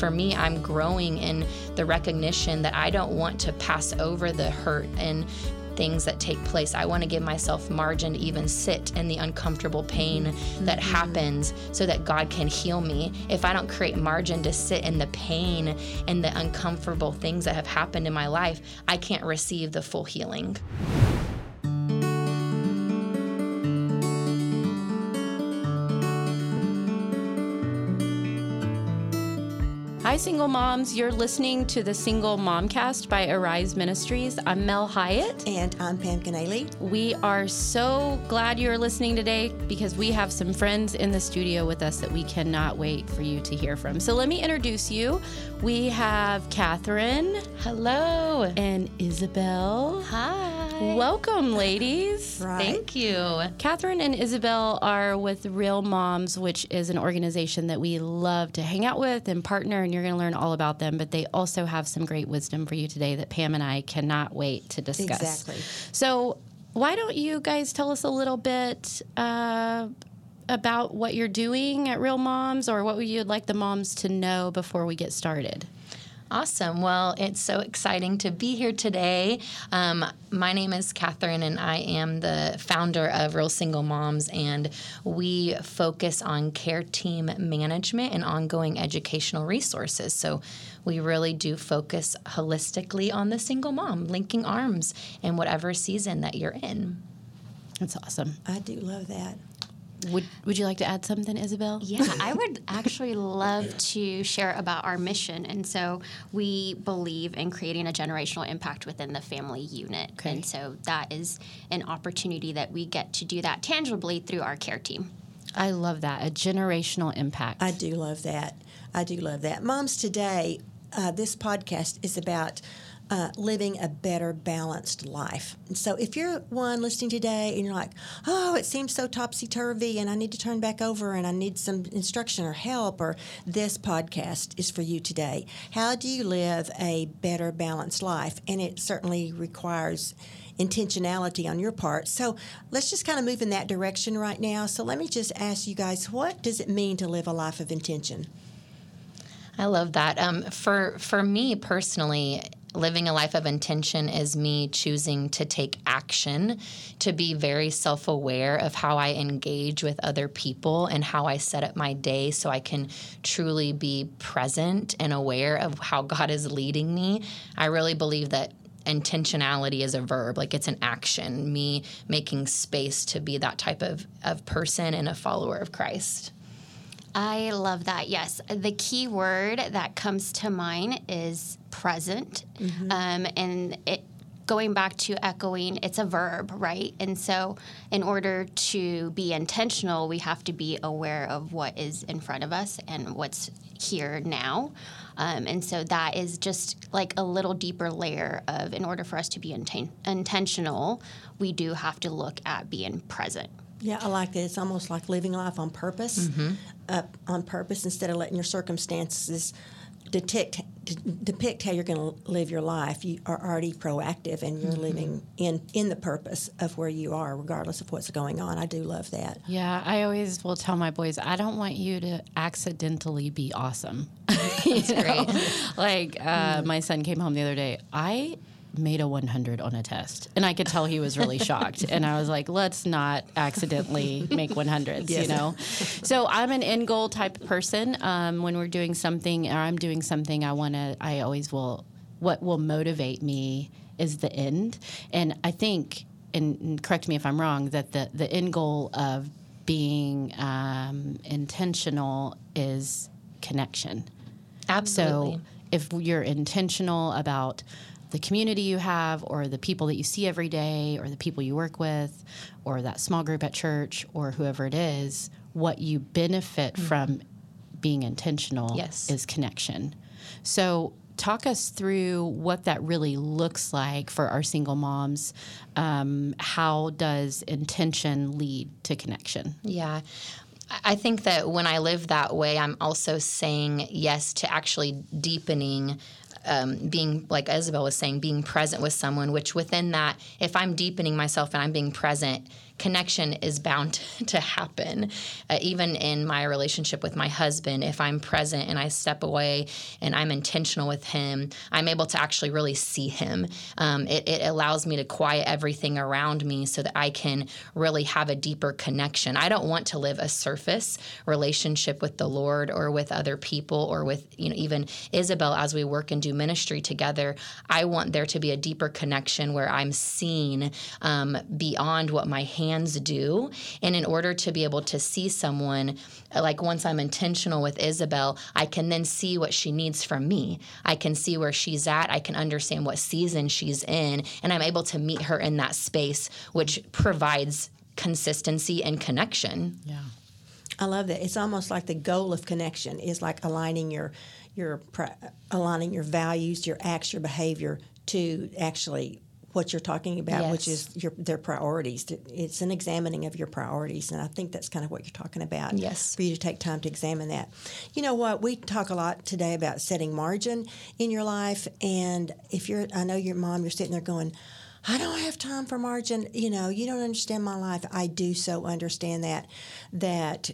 for me, I'm growing in the recognition that I don't want to pass over the hurt and things that take place. I want to give myself margin to even sit in the uncomfortable pain mm-hmm. that happens so that God can heal me. If I don't create margin to sit in the pain and the uncomfortable things that have happened in my life, I can't receive the full healing. Single moms. You're listening to the Single Momcast by Arise Ministries. I'm Mel Hyatt. And I'm Pam Canale. We are so glad you're listening today because we have some friends in the studio with us that we cannot wait for you to hear from. So let me introduce you. We have Catherine. Hello. And Isabel. Hi. Welcome, ladies. Right. Thank you. Catherine and Isabel are with Real Moms, which is an organization that we love to hang out with and partner, and you're going to learn all about them. But they also have some great wisdom for you today that Pam and I cannot wait to discuss. Exactly. So, why don't you guys tell us a little bit uh, about what you're doing at Real Moms, or what you'd like the moms to know before we get started? Awesome. Well, it's so exciting to be here today. Um, my name is Catherine, and I am the founder of Real Single Moms, and we focus on care team management and ongoing educational resources. So we really do focus holistically on the single mom, linking arms in whatever season that you're in. That's awesome. I do love that. Would Would you like to add something, Isabel? Yeah, I would actually love to share about our mission. And so we believe in creating a generational impact within the family unit. Okay. And so that is an opportunity that we get to do that tangibly through our care team. I love that a generational impact. I do love that. I do love that. Moms today, uh, this podcast is about uh, living a better balanced life. So if you're one listening today and you're like, oh, it seems so topsy turvy and I need to turn back over and I need some instruction or help, or this podcast is for you today. How do you live a better balanced life? And it certainly requires intentionality on your part. So let's just kind of move in that direction right now. So let me just ask you guys, what does it mean to live a life of intention? I love that. Um, for for me personally, living a life of intention is me choosing to take action, to be very self aware of how I engage with other people and how I set up my day so I can truly be present and aware of how God is leading me. I really believe that intentionality is a verb like it's an action me making space to be that type of, of person and a follower of christ I love that. Yes. The key word that comes to mind is present. Mm-hmm. Um, and it, going back to echoing, it's a verb, right? And so, in order to be intentional, we have to be aware of what is in front of us and what's here now. Um, and so, that is just like a little deeper layer of, in order for us to be inten- intentional, we do have to look at being present. Yeah, I like that. It's almost like living life on purpose, mm-hmm. uh, on purpose instead of letting your circumstances detect d- depict how you're going to live your life. You are already proactive, and you're mm-hmm. living in in the purpose of where you are, regardless of what's going on. I do love that. Yeah, I always will tell my boys, I don't want you to accidentally be awesome. That's great. like uh, mm. my son came home the other day. I made a 100 on a test. And I could tell he was really shocked. And I was like, let's not accidentally make 100s, yes. you know? So I'm an end goal type person. Um, when we're doing something or I'm doing something, I want to, I always will, what will motivate me is the end. And I think, and correct me if I'm wrong, that the, the end goal of being um, intentional is connection. Absolutely. So if you're intentional about the community you have or the people that you see every day or the people you work with or that small group at church or whoever it is, what you benefit mm-hmm. from being intentional yes. is connection. So, talk us through what that really looks like for our single moms. Um, how does intention lead to connection? Yeah. I think that when I live that way, I'm also saying yes to actually deepening um, being like Isabel was saying, being present with someone. Which within that, if I'm deepening myself and I'm being present, connection is bound to happen. Uh, even in my relationship with my husband, if I'm present and I step away and I'm intentional with him, I'm able to actually really see him. Um, it, it allows me to quiet everything around me so that I can really have a deeper connection. I don't want to live a surface relationship with the Lord or with other people or with you know even Isabel as we work and do ministry together. I want there to be a deeper connection where I'm seen um, beyond what my hands do, and in order to be able to see someone, uh, like once I'm intentional with Isabel, I can then see what she needs from me. I can see where she's at. I can understand what season she's in, and I'm able to meet her in that space, which provides consistency and connection. Yeah. I love that. It's almost like the goal of connection is like aligning your your aligning your values, your acts, your behavior to actually what you're talking about, yes. which is your their priorities. It's an examining of your priorities, and I think that's kind of what you're talking about. Yes, for you to take time to examine that. You know what? We talk a lot today about setting margin in your life, and if you're, I know your mom, you're sitting there going. I don't have time for margin. You know, you don't understand my life. I do so understand that. That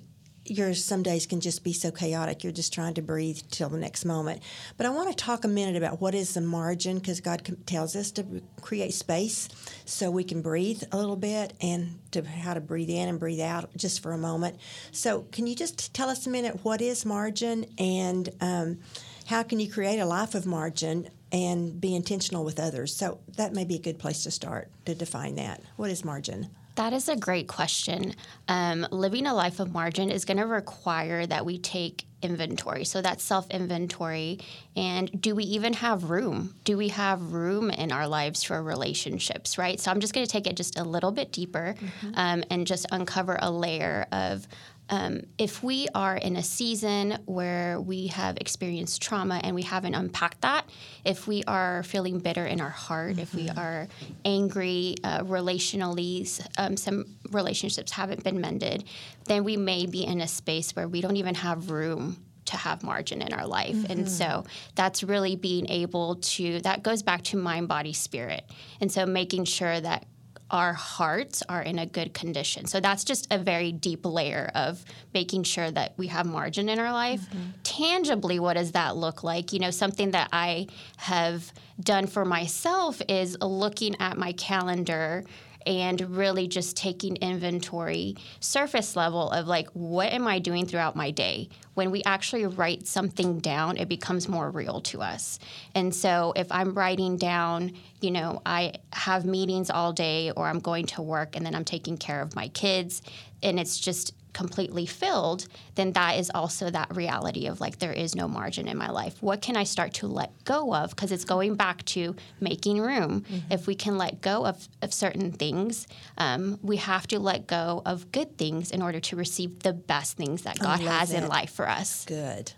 your some days can just be so chaotic. You're just trying to breathe till the next moment. But I want to talk a minute about what is the margin because God tells us to create space so we can breathe a little bit and to how to breathe in and breathe out just for a moment. So, can you just tell us a minute what is margin and um, how can you create a life of margin and be intentional with others? So, that may be a good place to start to define that. What is margin? That is a great question. Um, living a life of margin is going to require that we take inventory. So that's self inventory. And do we even have room? Do we have room in our lives for relationships, right? So I'm just going to take it just a little bit deeper mm-hmm. um, and just uncover a layer of um, if we are in a season where we have experienced trauma and we haven't unpacked that, if we are feeling bitter in our heart, mm-hmm. if we mm-hmm. are angry uh, relationally, um, some relationships haven't been mended, then we may be in a space where we don't even have room to have margin in our life. Mm-hmm. And so that's really being able to, that goes back to mind, body, spirit. And so making sure that our hearts are in a good condition. So that's just a very deep layer of making sure that we have margin in our life. Mm-hmm. Tangibly, what does that look like? You know, something that I have done for myself is looking at my calendar and really just taking inventory surface level of like what am i doing throughout my day? When we actually write something down it becomes more real to us. And so if i'm writing down you know i have meetings all day or i'm going to work and then i'm taking care of my kids and it's just completely filled, then that is also that reality of like there is no margin in my life. What can I start to let go of? Because it's going back to making room. Mm-hmm. If we can let go of, of certain things, um, we have to let go of good things in order to receive the best things that God has that. in life for us. Good.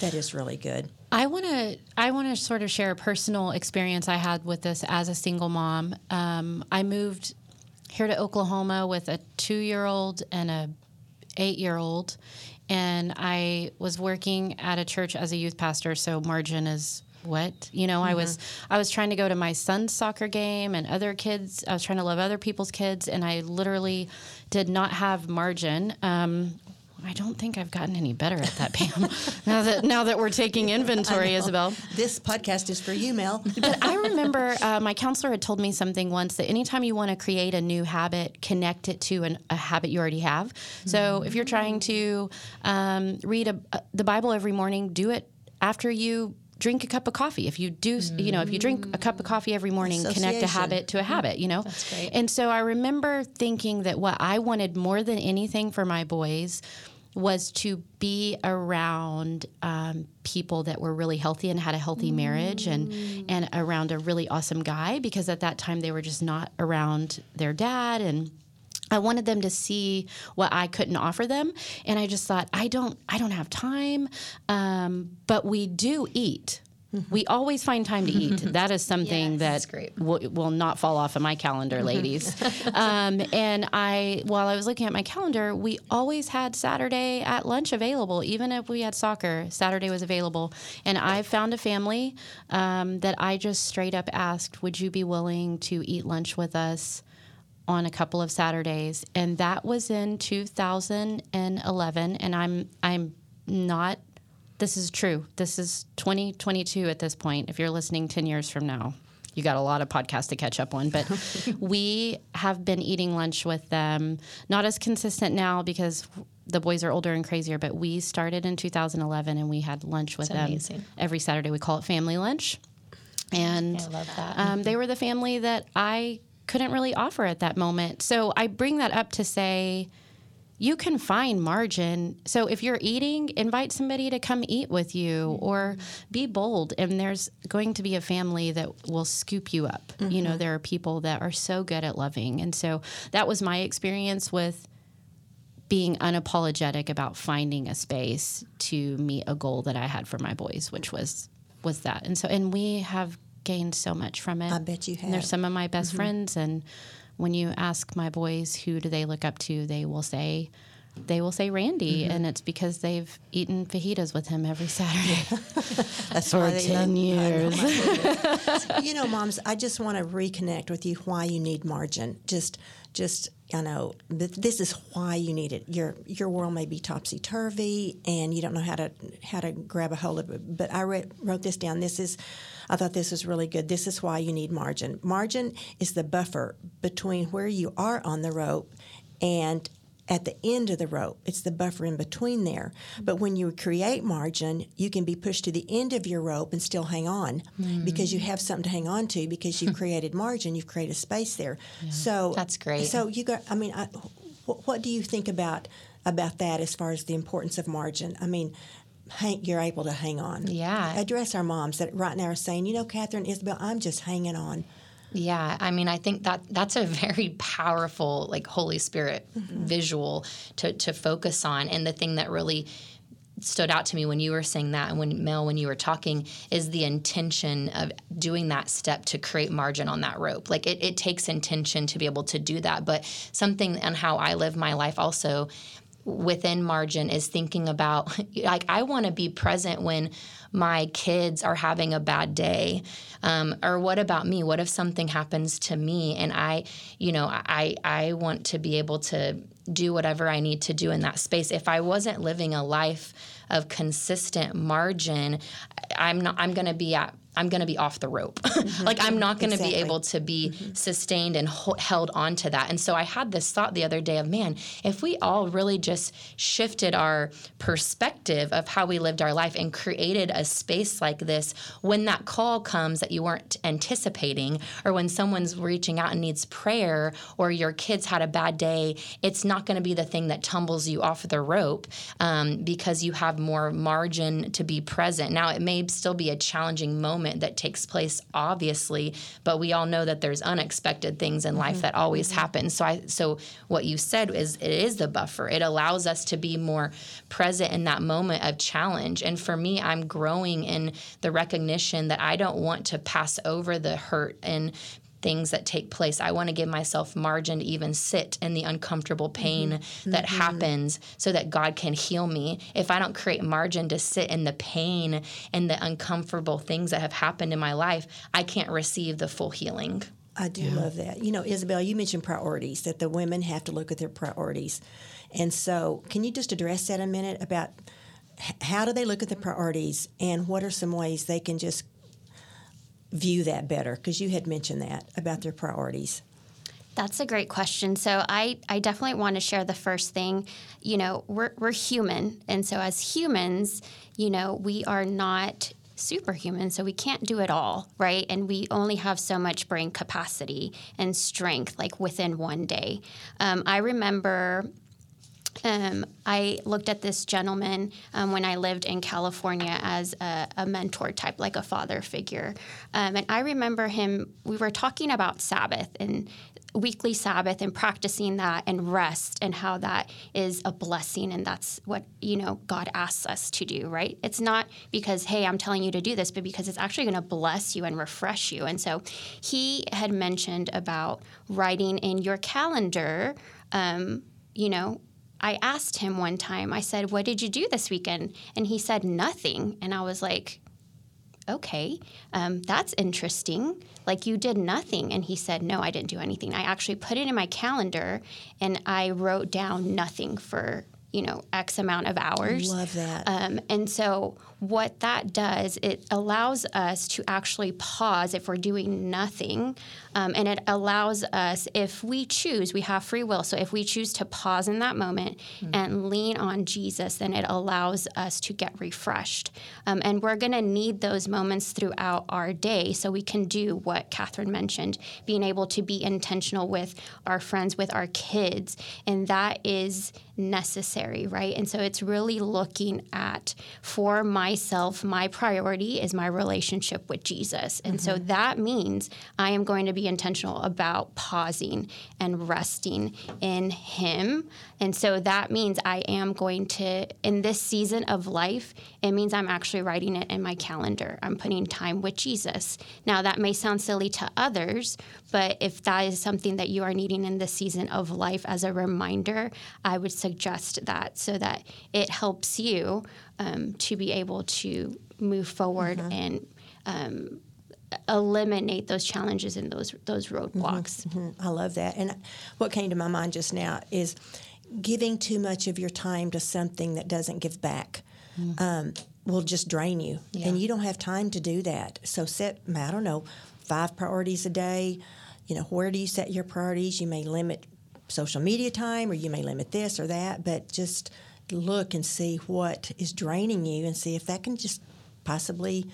That is really good. I want to I want to sort of share a personal experience I had with this as a single mom. Um, I moved here to Oklahoma with a two year old and a eight year old, and I was working at a church as a youth pastor. So margin is what you know. Mm-hmm. I was I was trying to go to my son's soccer game and other kids. I was trying to love other people's kids, and I literally did not have margin. Um, I don't think I've gotten any better at that, Pam. now that now that we're taking inventory, Isabel. This podcast is for you, Mel. but I remember uh, my counselor had told me something once that anytime you want to create a new habit, connect it to an, a habit you already have. So mm-hmm. if you're trying to um, read a, uh, the Bible every morning, do it after you drink a cup of coffee. If you do, mm. you know, if you drink a cup of coffee every morning, connect a habit to a habit, you know? And so I remember thinking that what I wanted more than anything for my boys was to be around um, people that were really healthy and had a healthy mm. marriage and and around a really awesome guy because at that time they were just not around their dad and I wanted them to see what I couldn't offer them, and I just thought I don't I don't have time, um, but we do eat. Mm-hmm. We always find time to eat. That is something yes, that will, will, not fall off of my calendar, mm-hmm. ladies. um, and I, while I was looking at my calendar, we always had Saturday at lunch available. Even if we had soccer, Saturday was available. And I found a family um, that I just straight up asked, "Would you be willing to eat lunch with us?" On a couple of Saturdays, and that was in 2011. And I'm I'm not. This is true. This is 2022 at this point. If you're listening 10 years from now, you got a lot of podcasts to catch up on. But we have been eating lunch with them, not as consistent now because the boys are older and crazier. But we started in 2011, and we had lunch with them amazing. every Saturday. We call it family lunch, and I love that. um, they were the family that I couldn't really offer at that moment. So I bring that up to say you can find margin. So if you're eating, invite somebody to come eat with you mm-hmm. or be bold. And there's going to be a family that will scoop you up. You know, mm-hmm. there are people that are so good at loving. And so that was my experience with being unapologetic about finding a space to meet a goal that I had for my boys, which was was that. And so and we have gained so much from it. I bet you And they're some of my best mm-hmm. friends and when you ask my boys who do they look up to, they will say they will say Randy, mm-hmm. and it's because they've eaten fajitas with him every Saturday That's for why they- ten years. you know, moms, I just want to reconnect with you why you need margin. Just, just, I know this is why you need it. Your your world may be topsy turvy, and you don't know how to how to grab a hold of it. But I read, wrote this down. This is, I thought this was really good. This is why you need margin. Margin is the buffer between where you are on the rope and at the end of the rope. It's the buffer in between there. But when you create margin, you can be pushed to the end of your rope and still hang on mm. because you have something to hang on to because you've created margin, you've created space there. So That's great. So you got. I mean, I, what, what do you think about about that as far as the importance of margin? I mean. Hang, you're able to hang on. Yeah. Address our moms that right now are saying, you know, Catherine, Isabel, I'm just hanging on. Yeah, I mean, I think that that's a very powerful, like Holy Spirit mm-hmm. visual to to focus on, and the thing that really stood out to me when you were saying that, and when Mel, when you were talking, is the intention of doing that step to create margin on that rope. Like it, it takes intention to be able to do that, but something and how I live my life also within margin is thinking about like I want to be present when my kids are having a bad day. Um, or what about me? What if something happens to me and I you know I I want to be able to do whatever I need to do in that space? If I wasn't living a life of consistent margin I'm not I'm going to be at I'm going to be off the rope. like I'm not going to Exactly. be able to be sustained and ho- held onto that. And so I had this thought the other day of, man, if we all really just shifted our perspective of how we lived our life and created a space like this, when that call comes that you weren't anticipating, or when someone's reaching out and needs prayer, or your kids had a bad day, it's not going to be the thing that tumbles you off the rope um, because you have more margin to be present. Now, it may still be a challenging moment that takes place, obviously, but we all know that there's unexpected things in life mm-hmm. that always happen. So, I so what you said is it is the buffer. It allows us to be more present in that moment of challenge. And for me, I'm growing in the recognition that I don't want to pass over the hurt and things that take place. I want to give myself margin to even sit in the uncomfortable pain mm-hmm. that mm-hmm. happens so that God can heal me. If I don't create margin to sit in the pain and the uncomfortable things that have happened in my life, I can't receive the full healing. I do love that. You know, Isabel, you mentioned priorities, that the women have to look at their priorities. And so, can you just address that a minute about how do they look at the priorities and what are some ways they can just view that better? Because you had mentioned that about their priorities. That's a great question. So I, I definitely want to share the first thing. You know, we're, we're human. And so as humans, you know, we are not superhuman, so we can't do it all, right? And we only have so much brain capacity and strength, like within one day. Um, I remember um, I looked at this gentleman um, when I lived in California as a, a mentor type, like a father figure. Um, and I remember him, we were talking about Sabbath and weekly Sabbath and practicing that and rest and how that is a blessing. And that's what, you know, God asks us to do, right? It's not because, hey, I'm telling you to do this, but because it's actually going to bless you and refresh you. And so he had mentioned about writing in your calendar, um, you know, I asked him one time, I said, What did you do this weekend? And he said, Nothing. And I was like, okay, um, that's interesting. Like you did nothing. And he said, no, I didn't do anything. I actually put it in my calendar and I wrote down nothing for you know x amount of hours I Love that. um, and so what that does it allows us to actually pause if we're doing nothing um, and it allows us if we choose we have free will so if we choose to pause in that moment Mm-hmm. and lean on jesus then it allows us to get refreshed um, and we're going to need those moments throughout our day so we can do what catherine mentioned being able to be intentional with our friends with our kids and that is necessary right and so it's really looking at for myself my priority is my relationship with jesus. And so mm-hmm. that means i am going to be intentional about pausing and resting in him. And so that means i am going to in this season of life it means i'm actually writing it in my calendar i'm putting time with jesus now that may sound silly to others but if that is something that you are needing in this season of life as a reminder i would suggest that so that it helps you um, to be able to move forward and um, eliminate those challenges and those those roadblocks. Mhm, I love that. And what came to my mind just now is giving too much of your time to something that doesn't give back. Um, will just drain you, and you don't have time to do that. So set, I don't know, five priorities a day. You know, where do you set your priorities? You may limit social media time, or you may limit this or that, but just look and see what is draining you, and see if that can just possibly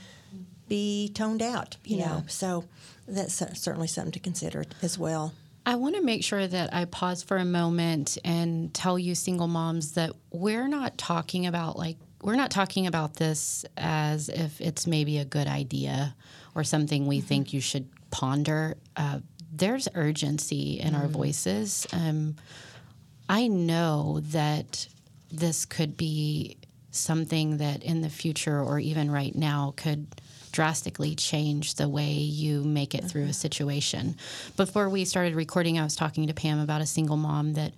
be toned out. You Yeah. know, so that's certainly something to consider as well. I want to make sure that I pause for a moment and tell you, single moms, that we're not talking about like, we're not talking about this as if it's maybe a good idea or something we think you should ponder. Uh, there's urgency in our voices. Um, I know that this could be something that in the future or even right now could drastically change the way you make it through a situation. Before we started recording, I was talking to Pam about a single mom that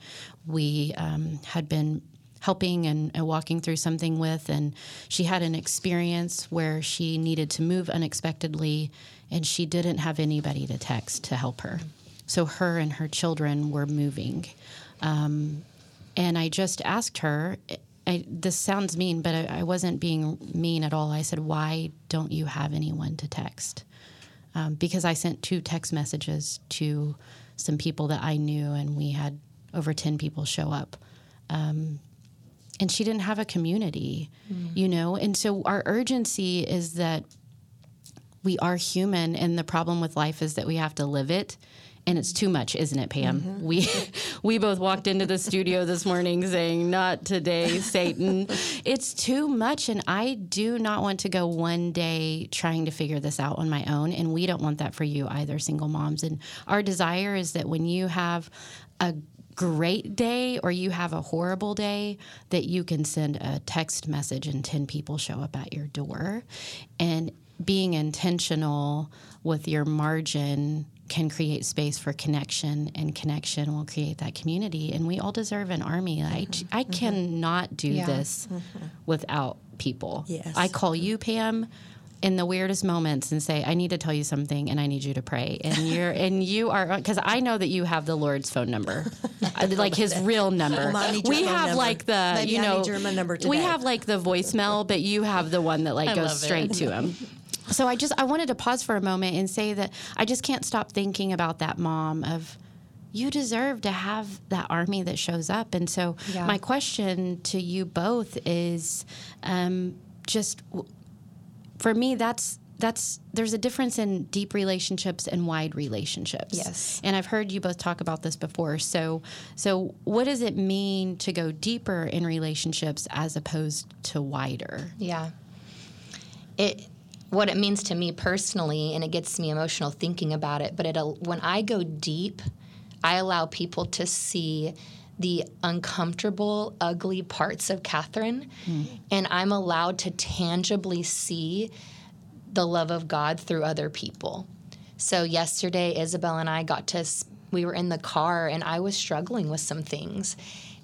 we um, had been helping and, walking through something with, and she had an experience where she needed to move unexpectedly, and she didn't have anybody to text to help her. So her and her children were moving. Um, and I just asked her, I, this sounds mean, but I, I wasn't being mean at all. I said, Why don't you have anyone to text? Um, because I sent two text messages to some people that I knew, and we had over 10 people show up. Um, and she didn't have a community, mm-hmm. you know? And so our urgency is that we are human, and the problem with life is that we have to live it. And it's too much, isn't it, Pam? Mm-hmm. We we both walked into the studio this morning saying, "Not today, Satan." It's too much, and I do not want to go one day trying to figure this out on my own. And we don't want that for you either, single moms. And our desire is that when you have a great day or you have a horrible day that you can send a text message and 10 people show up at your door. And being intentional with your margin can create space for connection and connection will create that community. And we all deserve an army. I, mm-hmm. I mm-hmm. cannot do Yeah. this mm-hmm. without people. Yes. i call you pam in the weirdest moments and say i need to tell you something and i need you to pray and you're and you are because i know that you have the lord's phone number Uh, like his real number Well, I need your we have number. like the Maybe you know need your number we have like the voicemail but you have the one that like I goes love it. straight to him so i just i wanted to pause for a moment and say that i just can't stop thinking about that mom of you deserve to have that army that shows up and so Yeah. my question to you both is um, just w- for me that's that's there's a difference in deep relationships and wide relationships Yes. and i've heard you both talk about this before so so what does it mean to go deeper in relationships as opposed to wider Yeah. It what it means to me personally, and it gets me emotional thinking about it. But it when I go deep, I allow people to see the uncomfortable, ugly parts of Catherine, hmm. and I'm allowed to tangibly see the love of God through other people. So yesterday, Isabel and I got to, we were in the car and I was struggling with some things.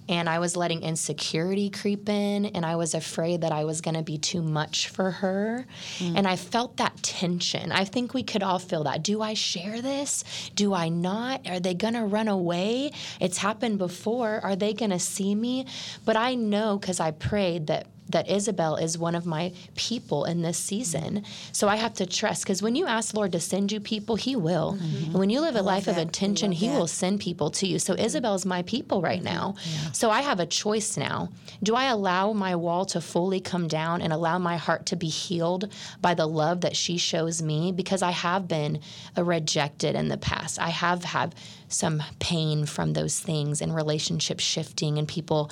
And I was letting insecurity creep in, and I was afraid that I was going to be too much for her. Mm. And I felt that tension. I think we could all feel that. Do I share this? Do I not? Are they going to run away? It's happened before. Are they going to see me? But I know because I prayed that that Isabel is one of my people in this season. So I have to trust because when you ask Lord to send you people, He will. Mm-hmm. And when you live a life that. of intention, He that. will send people to you. So Isabel's my people right mm-hmm. now. Yeah. So I have a choice now. Do I allow my wall to fully come down and allow my heart to be healed by the love that she shows me? Because I have been rejected in the past. I have had some pain from those things and relationships shifting and people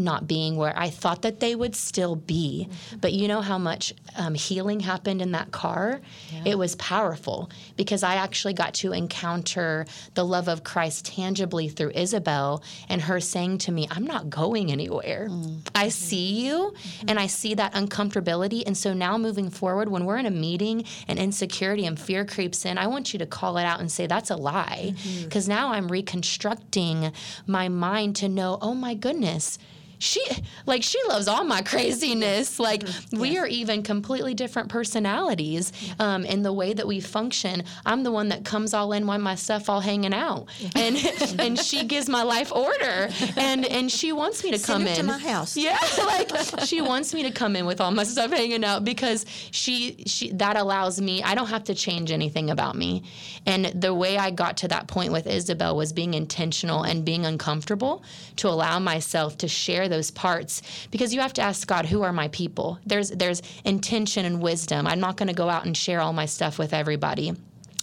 not being where I thought that they would still be. Mm-hmm. But you know how much um, healing happened in that car? Yeah. It was powerful because I actually got to encounter the love of Christ tangibly through Isabel and her saying to me, I'm not going anywhere. Mm-hmm. I see you mm-hmm. and I see that uncomfortability. And so now moving forward, when we're in a meeting and insecurity and fear creeps in, I want you to call it out and say, That's a lie. Because mm-hmm. now I'm reconstructing my mind to know, oh my goodness she like she loves all my craziness. Like mm-hmm. we are even completely different personalities um, in the way that we function. I'm the one that comes all in when my stuff all hanging out, and and she gives my life order, and and she wants me to Send come in to my house. Yeah, like she wants me to come in with all my stuff hanging out because she she that allows me. I don't have to change anything about me, and the way I got to that point with Isabel was being intentional and being uncomfortable to allow myself to share those parts because you have to ask God, who are my people? There's there's intention and wisdom. I'm not going to go out and share all my stuff with everybody.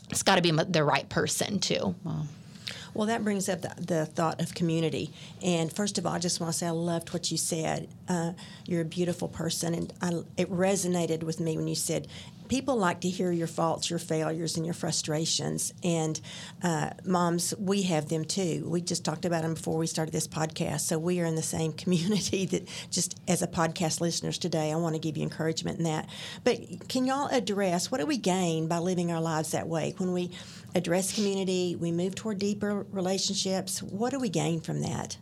It's got to be the right person too. Wow. Well, that brings up the, the, thought of community. And first of all, I just want to say I loved what you said. Uh, you're a beautiful person, and I, it resonated with me when you said people like to hear your faults, your failures, and your frustrations. And uh, moms, we have them too. We just talked about them before we started this podcast. So we are in the same community that just as a podcast listeners today, I want to give you encouragement in that. But can y'all address what do we gain by living our lives that way? When we address community, we move toward deeper relationships. What do we gain from that?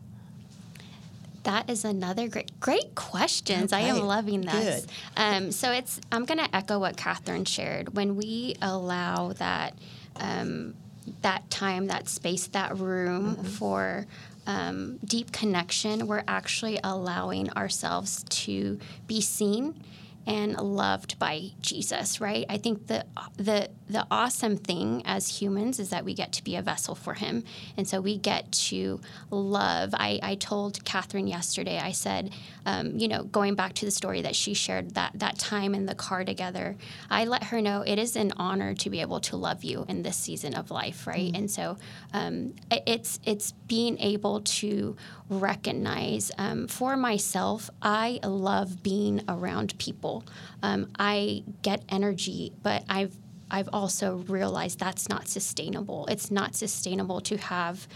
That is another great great questions. Okay. I am loving this. Um, so it's I'm going to echo what Catherine shared. When we allow that um, that time, that space, that room mm-hmm. for um, deep connection, we're actually allowing ourselves to be seen and loved by Jesus, right? I think the the the awesome thing as humans is that we get to be a vessel for him. And so we get to love. I, I told Catherine yesterday, I said, um, you know, going back to the story that she shared that that time in the car together, I let her know it is an honor to be able to love you in this season of life, right? Mm-hmm. And so um, it's it's being able to recognize um, for myself, I love being around people. Um, I get energy, but I've I've also realized that's not sustainable. It's not sustainable to have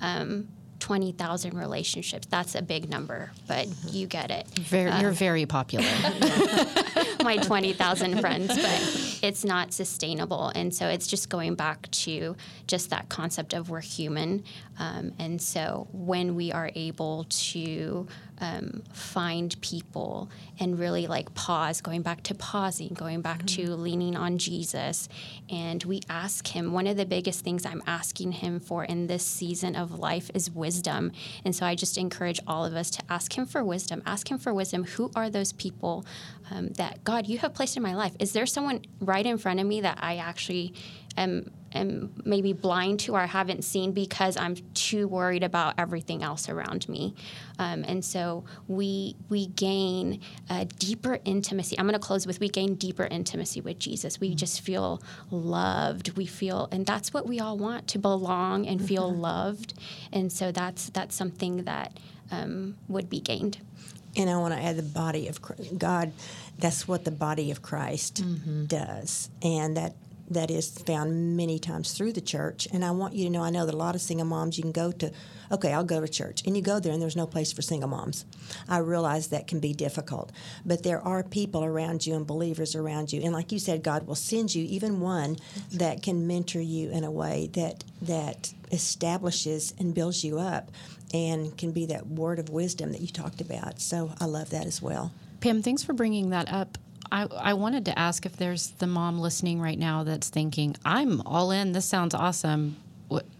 um, 20,000 relationships. That's a big number, but mm-hmm. you get it. Very, you're um, very popular. my 20,000 friends, but it's not sustainable. And so it's just going back to just that concept of we're human. Um, and so when we are able to um, find people and really like pause, going back to pausing, going back mm-hmm. to leaning on Jesus. And we ask Him, one of the biggest things I'm asking Him for in this season of life is wisdom. And so I just encourage all of us to ask Him for wisdom. Ask Him for wisdom. Who are those people um, that, God, you have placed in my life? Is there someone right in front of me that I actually am am maybe blind to or I haven't seen because I'm too worried about everything else around me. Um, and so we we gain a deeper intimacy. I'm going to close with we gain deeper intimacy with Jesus. We just feel loved. We feel, and that's what we all want to belong and feel mm-hmm. loved. And so that's that's something that um, would be gained. And I want to add the body of God. That's what the body of Christ mm-hmm. does, and that that is found many times through the church. And I want you to know I know that a lot of single moms you can go to, okay, I'll go to church. And you go there and there's no place for single moms. I realize that can be difficult. But there are people around you and believers around you. And like you said, God will send you even one that can mentor you in a way that that establishes and builds you up and can be that word of wisdom that you talked about. So I love that as well. Pam, thanks for bringing that up. I, I wanted to ask if there's the mom listening right now that's thinking, I'm all in. This sounds awesome.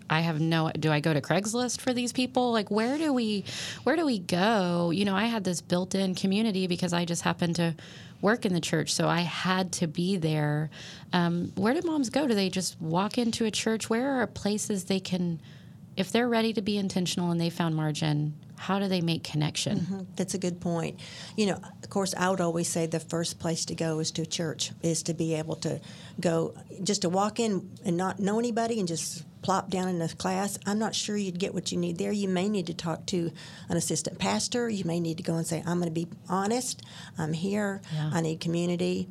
I have no. Do I go to Craigslist for these people? Like, where do we, where do we go? You know, I had this built-in community because I just happened to work in the church, so I had to be there. Um, where do moms go? Do they just walk into a church? Where are places they can, if they're ready to be intentional and they found margin? How do they make connection? Mm-hmm. That's a good point. You know, of course, I would always say the first place to go is to church, is to be able to go, just to walk in and not know anybody and just plop down in a class. I'm not sure you'd get what you need there. You may need to talk to an assistant pastor. You may need to go and say, I'm going to be honest. I'm here. Yeah. I need community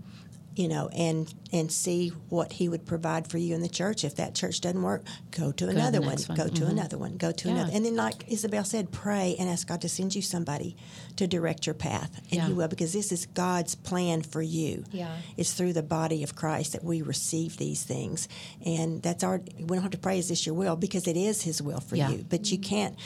you know, and and see what he would provide for you in the church. If that church doesn't work, go to go another one, one, Go to mm-hmm. another one. Go to yeah. another. And then, like Isabel said, pray and ask God to send you somebody to direct your path, and yeah. He will, because this is God's plan for you. Yeah, it's through the body of Christ that we receive these things, and that's our. We don't have to pray, "Is this your will?" Because it is His will for yeah. you. But you can't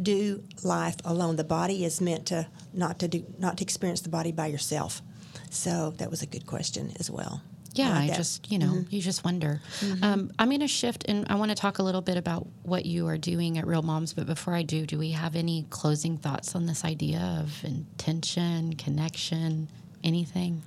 do life alone. The body is meant to not to do not to experience the body by yourself. So that was a good question as well. Yeah, I, I just, you know, mm-hmm. you just wonder. Mm-hmm. Um, I'm going to shift and I want to talk a little bit about what you are doing at Real Moms. But before I do, do we have any closing thoughts on this idea of intention, connection, anything?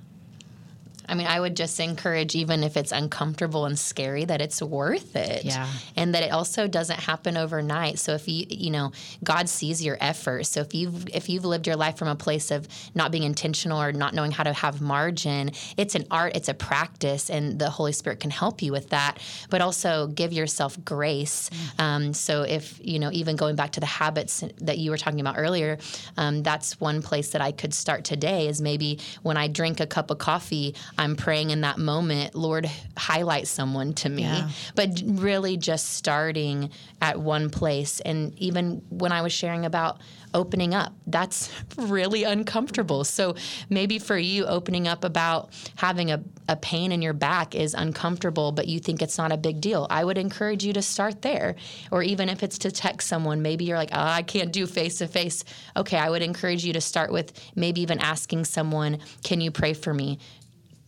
I mean, I would just encourage, even if it's uncomfortable and scary, that it's worth it. Yeah. And that it also doesn't happen overnight. So if you, you know, God sees your effort. So if you've if you've lived your life from a place of not being intentional or not knowing how to have margin, it's an art, it's a practice, and the Holy Spirit can help you with that. But also give yourself grace. Mm. Um, so if you know, even going back to the habits that you were talking about earlier, um, that's one place that I could start today. Is maybe when I drink a cup of coffee. I'm praying in that moment, Lord, highlight someone to me. Yeah. But really just starting at one place. And even when I was sharing about opening up, that's really uncomfortable. So maybe for you, opening up about having a, a pain in your back is uncomfortable, but you think it's not a big deal. I would encourage you to start there. Or even if it's to text someone, maybe you're like, oh, I can't do face to face. Okay, I would encourage you to start with maybe even asking someone, Can you pray for me?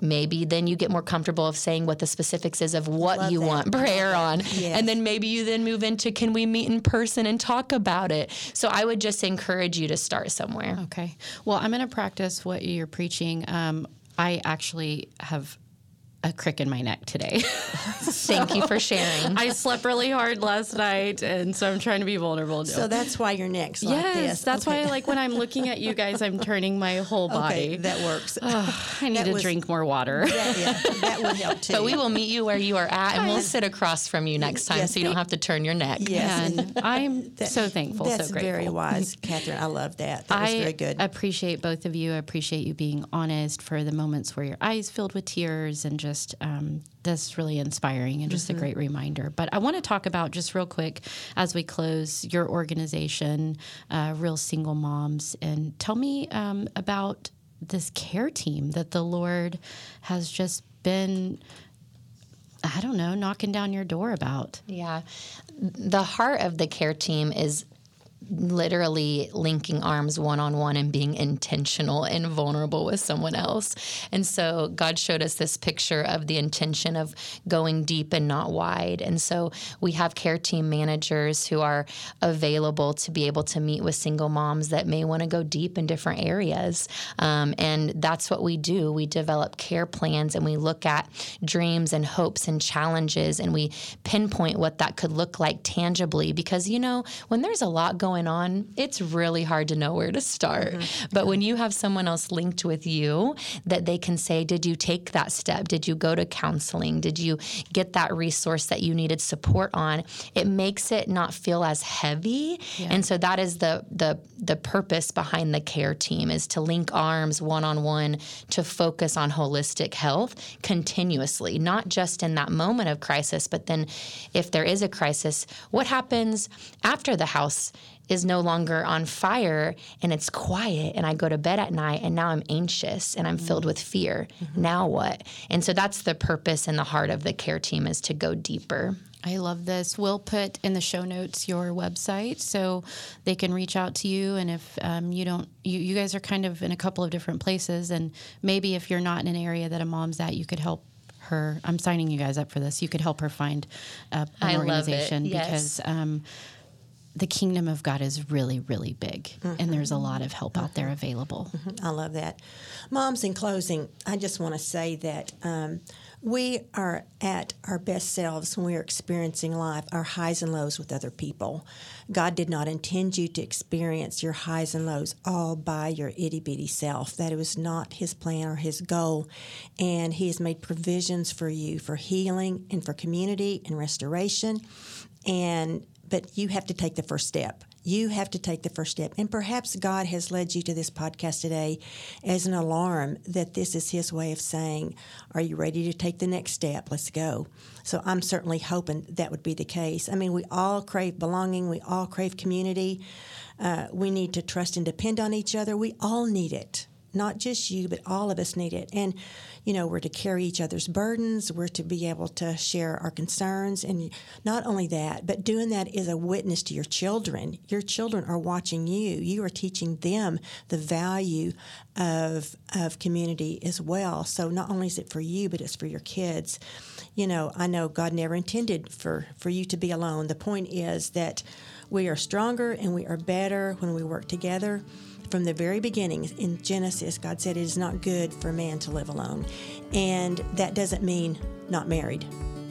Maybe then you get more comfortable of saying what the specifics is of what Love you that. want prayer on. Yes. and then maybe you then move into can we meet in person and talk about it? So i would just encourage you to start somewhere. Okay. Well i'm going to practice what you're preaching. Um, i actually have a crick in my neck today. so Thank you for sharing. I slept really hard last night, and so I'm trying to be vulnerable. So that's why your neck's like yes, this. that's okay. why, like when I'm looking at you guys, I'm turning my whole body. Okay, that works. Oh, I need that to was, drink more water. That, yeah, that would help too. But we will meet you where you are at, and we'll sit across from you next time, yes, so you don't have to turn your neck. Yes, and I'm that, so thankful. That's so grateful. very wise, Catherine. I love that. That I was very good. appreciate both of you. I appreciate you being honest for the moments where your eyes filled with tears and just. Um, that's really inspiring and just mm-hmm. a great reminder. But I want to talk about just real quick as we close your organization, uh, Real Single Moms, and tell me um, about this care team that the Lord has just been. I don't know, knocking down your door about. Yeah. The heart of the care team is literally linking arms one on one and being intentional and vulnerable with someone else. And so God showed us this picture of the intention of going deep and not wide. And so we have care team managers who are available to be able to meet with single moms that may want to go deep in different areas. Um, and that's what we do. We develop care plans and we look at dreams and hopes and challenges and we pinpoint what that could look like tangibly because, you know, when there's a lot going going on, it's really hard to know where to start. Mm-hmm. But when you have someone else linked with you that they can say, Did you take that step? Did you go to counseling? Did you get that resource that you needed support on? It makes it not feel as heavy. Yeah. And so that is the the the purpose behind the care team is to link arms one on one to focus on holistic health continuously, not just in that moment of crisis, but then if there is a crisis, what happens after the house is no longer on fire and it's quiet and I go to bed at night and now I'm anxious and I'm mm-hmm. filled with fear. Mm-hmm. Now what? And so that's the purpose and the heart of the care team is to go deeper. I love this. We'll put in the show notes your website so they can reach out to you. And if um, you don't, you, you guys are kind of in a couple of different places, and maybe if you're not in an area that a mom's at, you could help her. I'm signing you guys up for this. You could help her find uh, an I organization yes. because. Um, the kingdom of God is really, really big, mm-hmm. and there's a lot of help out there available. Mm-hmm. I love that. Moms, in closing, I just want to say that um, we are at our best selves when we are experiencing life, our highs and lows with other people. God did not intend you to experience your highs and lows all by your itty bitty self. That it was not His plan or His goal. And He has made provisions for you for healing and for community and restoration. And but you have to take the first step. You have to take the first step. And perhaps God has led you to this podcast today as an alarm that this is His way of saying, Are you ready to take the next step? Let's go. So I'm certainly hoping that would be the case. I mean, we all crave belonging, we all crave community. Uh, we need to trust and depend on each other. We all need it not just you, but all of us need it. And, you know, we're to carry each other's burdens, we're to be able to share our concerns. And not only that, but doing that is a witness to your children. Your children are watching you, you are teaching them the value of, of community as well. So not only is it for you, but it's for your kids. You know, I know God never intended for, for you to be alone. The point is that we are stronger and we are better when we work together from the very beginning in Genesis, God said it is not good for man to live alone. And that doesn't mean not married.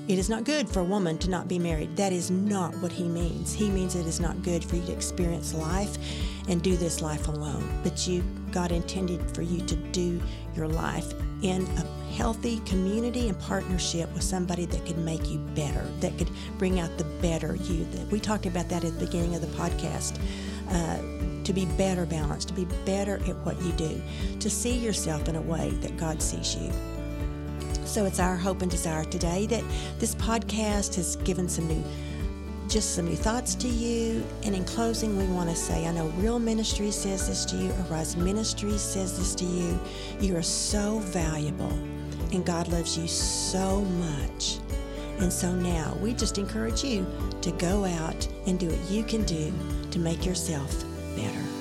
It is not good for a woman to not be married. That is not what he means. He means it is not good for you to experience life and do this life alone. But you, God intended for you to do your life in a healthy community and partnership with somebody that could make you better, that could bring out the better you. That we talked about that at the beginning of the podcast. Uh, to be better balanced, to be better at what you do, to see yourself in a way that God sees you. So it's our hope and desire today that this podcast has given some new just some new thoughts to you. And in closing, we want to say I know Real Ministry says this to you, Arise Ministry says this to you. You are so valuable, and God loves you so much. And so now we just encourage you to go out and do what you can do to make yourself better.